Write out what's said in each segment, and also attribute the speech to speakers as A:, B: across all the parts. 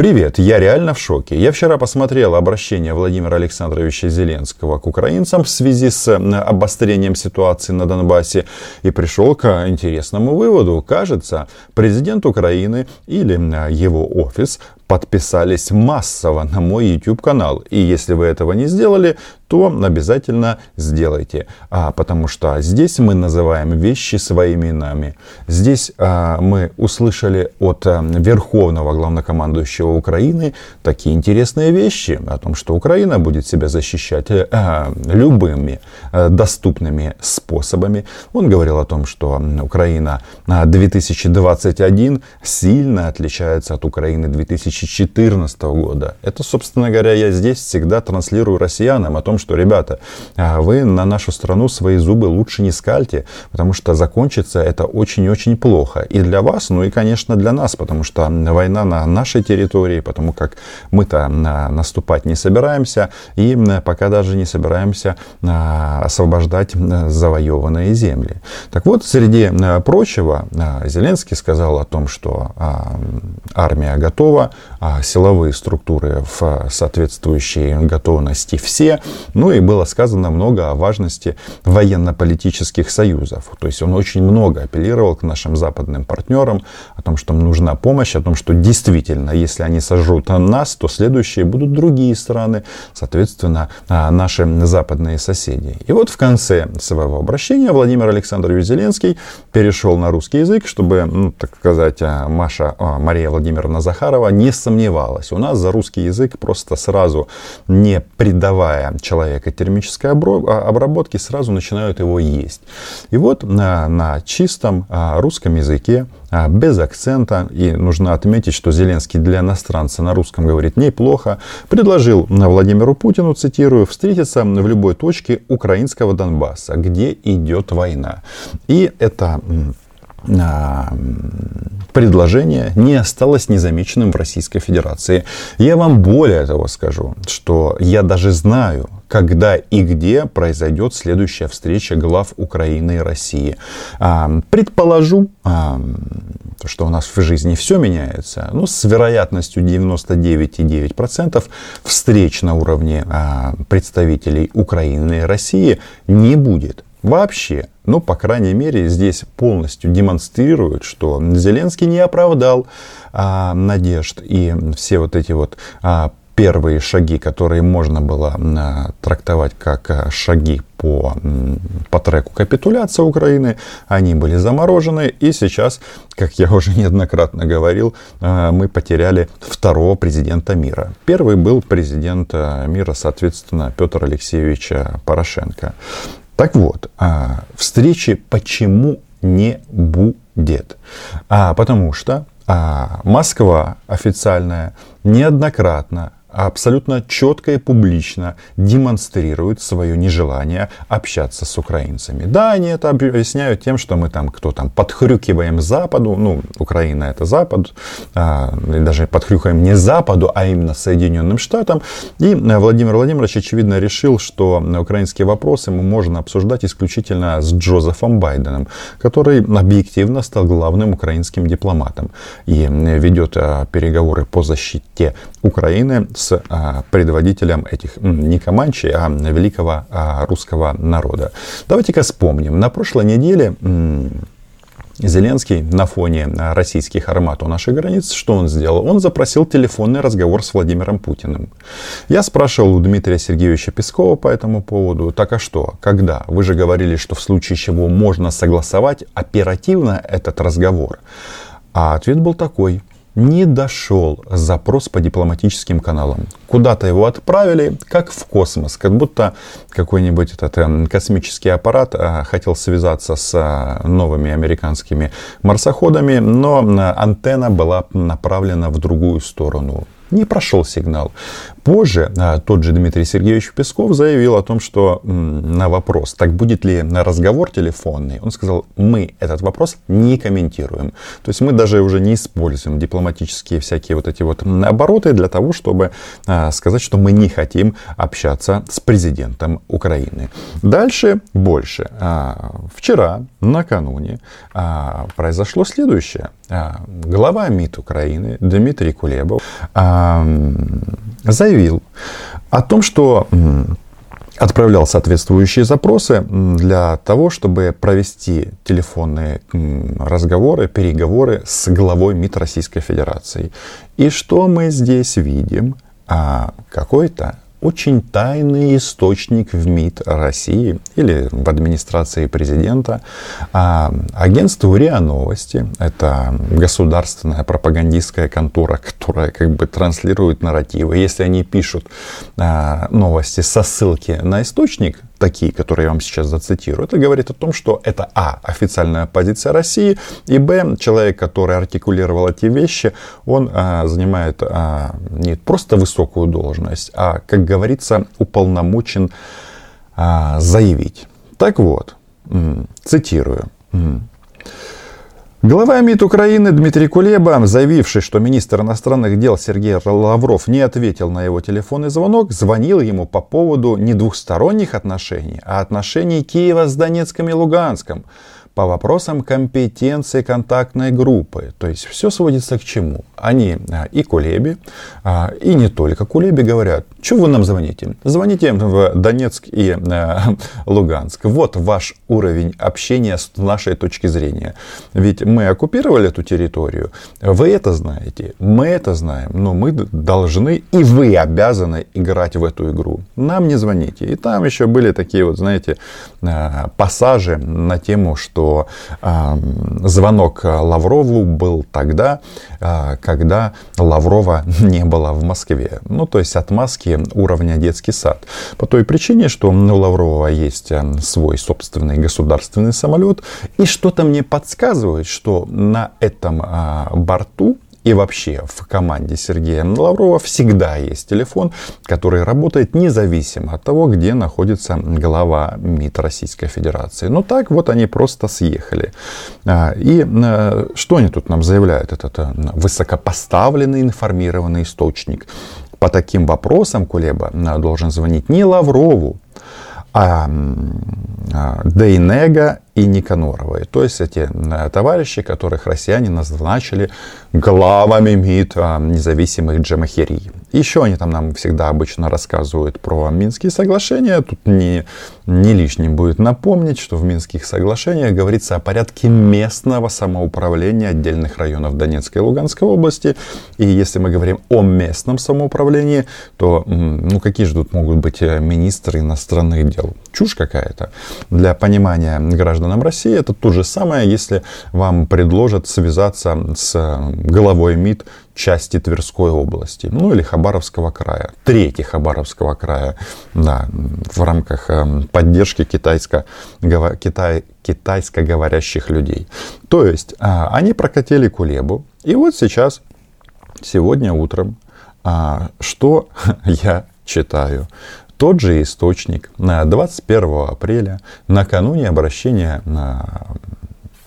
A: Привет, я реально в шоке. Я вчера посмотрел обращение Владимира Александровича Зеленского к украинцам в связи с обострением ситуации на Донбассе и пришел к интересному выводу. Кажется, президент Украины или его офис подписались массово на мой YouTube канал. И если вы этого не сделали, то обязательно сделайте. А, потому что здесь мы называем вещи своими именами. Здесь а, мы услышали от а, Верховного главнокомандующего Украины такие интересные вещи о том, что Украина будет себя защищать а, любыми а, доступными способами. Он говорил о том, что Украина 2021 сильно отличается от Украины 2014 года. Это, собственно говоря, я здесь всегда транслирую россиянам о том, что, ребята, а, вы на нашу страну свои зубы лучше не скальте, потому что закончится это очень-очень плохо. И для вас, ну и, конечно, для нас, потому что война на нашей территории, потому как мы-то наступать не собираемся, и пока даже не собираемся а, освобождать завоеванные земли. Так вот, среди прочего, а, Зеленский сказал о том, что армия готова, силовые структуры в соответствующей готовности все, ну и было сказано много о важности военно-политических союзов. То есть он очень много апеллировал к нашим западным партнерам о том, что нужна помощь, о том, что действительно, если они сожрут нас, то следующие будут другие страны, соответственно, а, наши западные соседи. И вот в конце своего обращения Владимир Александрович Зеленский перешел на русский язык, чтобы, ну, так сказать, а, Маша, а, Мария Владимировна Захарова не сомневалась. У нас за русский язык просто сразу, не придавая человека термической а, обработки, сразу начинают его есть. И вот на, на чистом а, русском языке, а, без акцента, и нужно отметить, что Зеленский для иностранца на русском говорит неплохо, предложил Владимиру Путину, цитирую, встретиться в любой точке украинского Донбасса, где идет война. И это предложение не осталось незамеченным в Российской Федерации. Я вам более того скажу, что я даже знаю, когда и где произойдет следующая встреча глав Украины и России. Предположу, что у нас в жизни все меняется, ну, с вероятностью 99,9% встреч на уровне а, представителей Украины и России не будет. Вообще, ну, по крайней мере, здесь полностью демонстрирует, что Зеленский не оправдал а, надежд и все вот эти вот а, первые шаги, которые можно было а, трактовать как а, шаги по, по треку капитуляции Украины, они были заморожены. И сейчас, как я уже неоднократно говорил, а, мы потеряли второго президента мира. Первый был президент мира, соответственно, Петр Алексеевич Порошенко. Так вот, а, встречи почему не будет? А, потому что а, Москва официальная неоднократно абсолютно четко и публично демонстрируют свое нежелание общаться с украинцами. Да, они это объясняют тем, что мы там, кто там, подхрюкиваем Западу, ну, Украина это Запад, а, даже подхрюкаем не Западу, а именно Соединенным Штатам. И э, Владимир Владимирович, очевидно, решил, что украинские вопросы можно обсуждать исключительно с Джозефом Байденом, который объективно стал главным украинским дипломатом и ведет э, переговоры по защите Украины с а, предводителем этих не Команчи, а великого а, русского народа. Давайте-ка вспомним. На прошлой неделе Зеленский на фоне российских армат у наших границ, что он сделал? Он запросил телефонный разговор с Владимиром Путиным. Я спрашивал у Дмитрия Сергеевича Пескова по этому поводу, так а что, когда? Вы же говорили, что в случае чего можно согласовать оперативно этот разговор. А ответ был такой не дошел запрос по дипломатическим каналам. Куда-то его отправили, как в космос, как будто какой-нибудь этот эм, космический аппарат э, хотел связаться с э, новыми американскими марсоходами, но э, антенна была направлена в другую сторону Не прошел сигнал. Позже а, тот же Дмитрий Сергеевич Песков заявил о том, что на вопрос, так будет ли разговор телефонный, он сказал, мы этот вопрос не комментируем. То есть мы даже уже не используем дипломатические всякие вот эти вот обороты для того, чтобы а, сказать, что мы не хотим общаться с президентом Украины. Дальше больше. А, вчера, накануне, произошло следующее. Глава МИД Украины Дмитрий Кулебов заявил о том, что отправлял соответствующие запросы для того, чтобы провести телефонные разговоры, переговоры с главой МИД Российской Федерации. И что мы здесь видим? А какой-то очень тайный источник в МИД России или в администрации президента. А агентство РИА Новости, это государственная пропагандистская контора, которая как бы транслирует нарративы. Если они пишут а, новости со ссылки на источник, такие, которые я вам сейчас зацитирую, это говорит о том, что это А. Официальная позиция России, и Б. Человек, который артикулировал эти вещи, он а, занимает а, не просто высокую должность, а, как говорится, уполномочен а, заявить. Так вот, цитирую. Глава МИД Украины Дмитрий Кулеба, заявивший, что министр иностранных дел Сергей Лавров не ответил на его телефонный звонок, звонил ему по поводу не двухсторонних отношений, а отношений Киева с Донецком и Луганском по вопросам компетенции контактной группы. То есть все сводится к чему? Они а, и Кулеби, а, и не только Кулеби говорят, что вы нам звоните? Звоните в Донецк и а, Луганск. Вот ваш уровень общения с нашей точки зрения. Ведь мы оккупировали эту территорию. Вы это знаете, мы это знаем, но мы должны и вы обязаны играть в эту игру. Нам не звоните. И там еще были такие вот, знаете, пассажи на тему, что что э, звонок Лаврову был тогда, э, когда Лаврова не было в Москве. Ну, то есть отмазки уровня детский сад. По той причине, что у Лаврова есть свой собственный государственный самолет. И что-то мне подсказывает, что на этом э, борту и вообще в команде Сергея Лаврова всегда есть телефон, который работает независимо от того, где находится глава МИД Российской Федерации. Ну так вот они просто съехали. А, и э, что они тут нам заявляют? Этот э, высокопоставленный информированный источник. По таким вопросам Кулеба должен звонить не Лаврову, а, а Дейнега и Никаноровой. То есть эти э, товарищи, которых россияне назначили главами МИД а, независимых джамахерий. Еще они там нам всегда обычно рассказывают про Минские соглашения. Тут не, не лишним будет напомнить, что в Минских соглашениях говорится о порядке местного самоуправления отдельных районов Донецкой и Луганской области. И если мы говорим о местном самоуправлении, то ну какие же тут могут быть э, министры иностранных дел? Чушь какая-то. Для понимания гражданам России это то же самое, если вам предложат связаться с э, главой МИД части Тверской области, ну или Хабаровского края, трети Хабаровского края, да, в рамках э, поддержки китайско, китай, китайско говорящих людей. То есть а, они прокатили Кулебу, и вот сейчас, сегодня утром, а, что я читаю? Тот же источник на 21 апреля, накануне обращения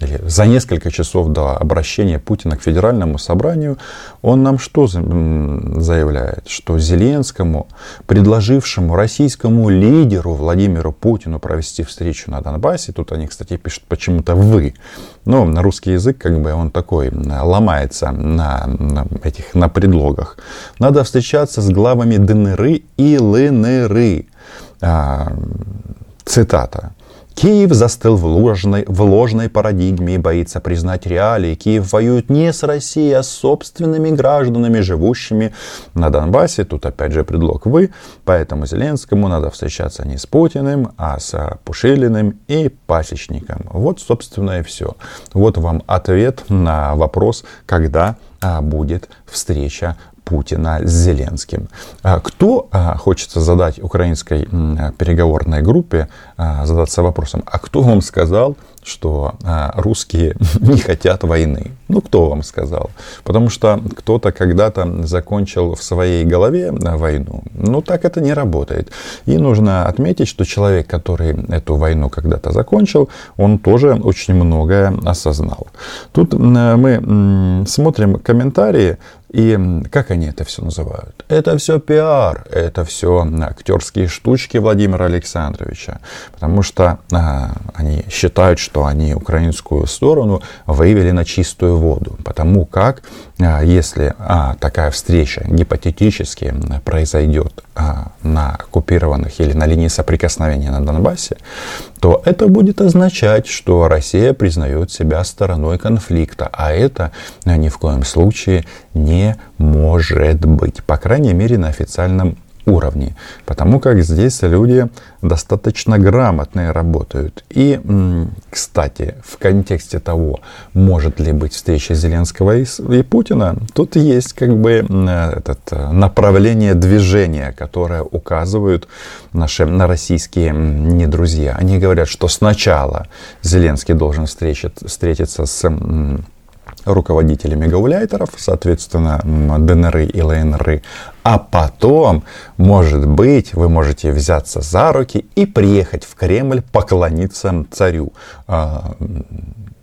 A: или за несколько часов до обращения Путина к Федеральному собранию, он нам что заявляет? Что Зеленскому, предложившему российскому лидеру Владимиру Путину провести встречу на Донбассе, тут они, кстати, пишут почему-то «вы», но на русский язык как бы он такой ломается на, на этих на предлогах. Надо встречаться с главами ДНР и ЛНР. А, цитата. Киев застыл в ложной, в ложной парадигме и боится признать реалии. Киев воюет не с Россией, а с собственными гражданами, живущими на Донбассе. Тут опять же предлог вы. Поэтому Зеленскому надо встречаться не с Путиным, а с Пушилиным и Пасечником. Вот, собственно, и все. Вот вам ответ на вопрос, когда а, будет встреча Путина с Зеленским. Кто, хочется задать украинской переговорной группе, задаться вопросом, а кто вам сказал, что а, русские не хотят войны. Ну, кто вам сказал? Потому что кто-то когда-то закончил в своей голове войну. Ну, так это не работает. И нужно отметить, что человек, который эту войну когда-то закончил, он тоже очень многое осознал. Тут мы смотрим комментарии и как они это все называют? Это все пиар, это все актерские штучки Владимира Александровича. Потому что а, они считают, что они украинскую сторону вывели на чистую воду. Потому как, если а, такая встреча гипотетически произойдет а, на оккупированных или на линии соприкосновения на Донбассе, то это будет означать, что Россия признает себя стороной конфликта, а это ни в коем случае не может быть, по крайней мере на официальном уровне, потому как здесь люди достаточно грамотные работают. И, кстати, в контексте того, может ли быть встреча Зеленского и Путина, тут есть как бы этот, э, направление движения, которое указывают наши на российские не друзья. Они говорят, что сначала Зеленский должен встретиться с руководителями гауляйтеров, соответственно, ДНР и ЛНР. А потом, может быть, вы можете взяться за руки и приехать в Кремль поклониться царю.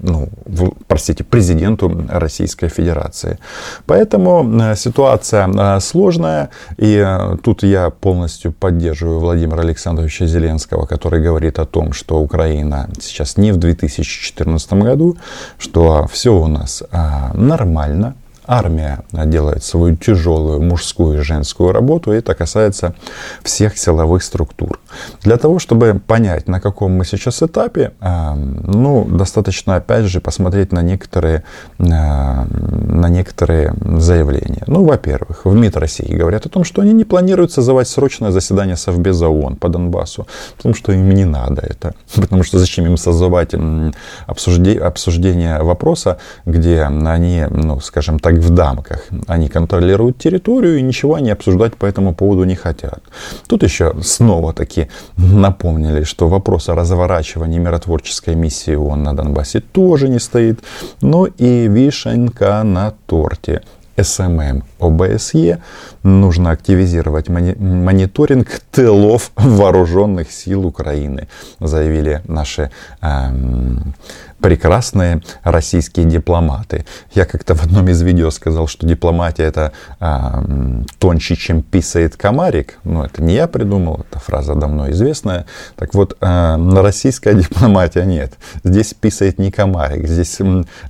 A: Ну, в, простите, президенту Российской Федерации. Поэтому э, ситуация э, сложная, и э, тут я полностью поддерживаю Владимира Александровича Зеленского, который говорит о том, что Украина сейчас не в 2014 году, что все у нас нормально, армия делает свою тяжелую мужскую и женскую работу, и это касается всех силовых структур. Для того, чтобы понять, на каком мы сейчас этапе, а, ну, достаточно, опять же, посмотреть на некоторые, а, на некоторые заявления. Ну, во-первых, в МИД России говорят о том, что они не планируют созывать срочное заседание Совбеза ООН по Донбассу, потому что им не надо это. Потому что зачем им созывать обсуждение вопроса, где они, ну, скажем так, в дамках. Они контролируют территорию и ничего они обсуждать по этому поводу не хотят. Тут еще снова таки напомнили, что вопрос о разворачивании миротворческой миссии ООН на Донбассе тоже не стоит. Ну и вишенка на торте. СММ ОБСЕ нужно активизировать мониторинг тылов вооруженных сил Украины, заявили наши эм, прекрасные российские дипломаты. Я как-то в одном из видео сказал, что дипломатия это а, тоньше, чем писает комарик. Но это не я придумал, эта фраза давно известная. Так вот, а, на российская дипломатия нет. Здесь писает не комарик, здесь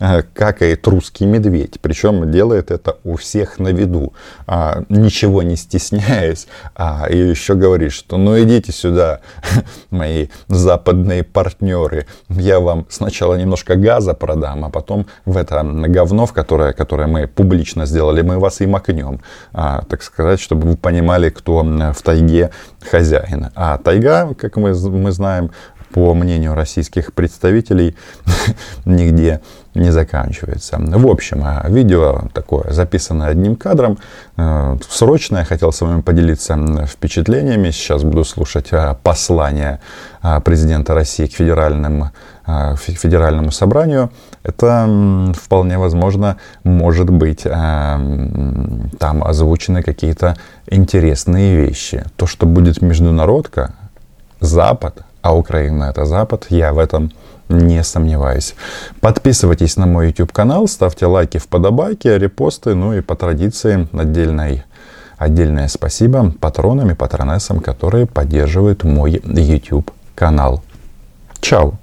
A: а, какает русский медведь. Причем делает это у всех на виду, а, ничего не стесняясь. А, и еще говорит, что ну идите сюда, мои западные партнеры. Я вам сначала немножко газа продам, а потом в это говно, в которое, которое мы публично сделали, мы вас и макнем. А, так сказать, чтобы вы понимали, кто в тайге хозяин. А тайга, как мы, мы знаем, по мнению российских представителей, нигде не заканчивается. В общем, а, видео такое, записанное одним кадром, э, срочное, хотел с вами поделиться впечатлениями. Сейчас буду слушать а, послание а, президента России к федеральным, федеральному собранию. Это вполне возможно может быть там озвучены какие-то интересные вещи. То, что будет международка, Запад, а Украина это Запад, я в этом не сомневаюсь. Подписывайтесь на мой YouTube канал, ставьте лайки в подобайке, репосты, ну и по традиции отдельной Отдельное спасибо патронам и патронессам, которые поддерживают мой YouTube канал. Чао!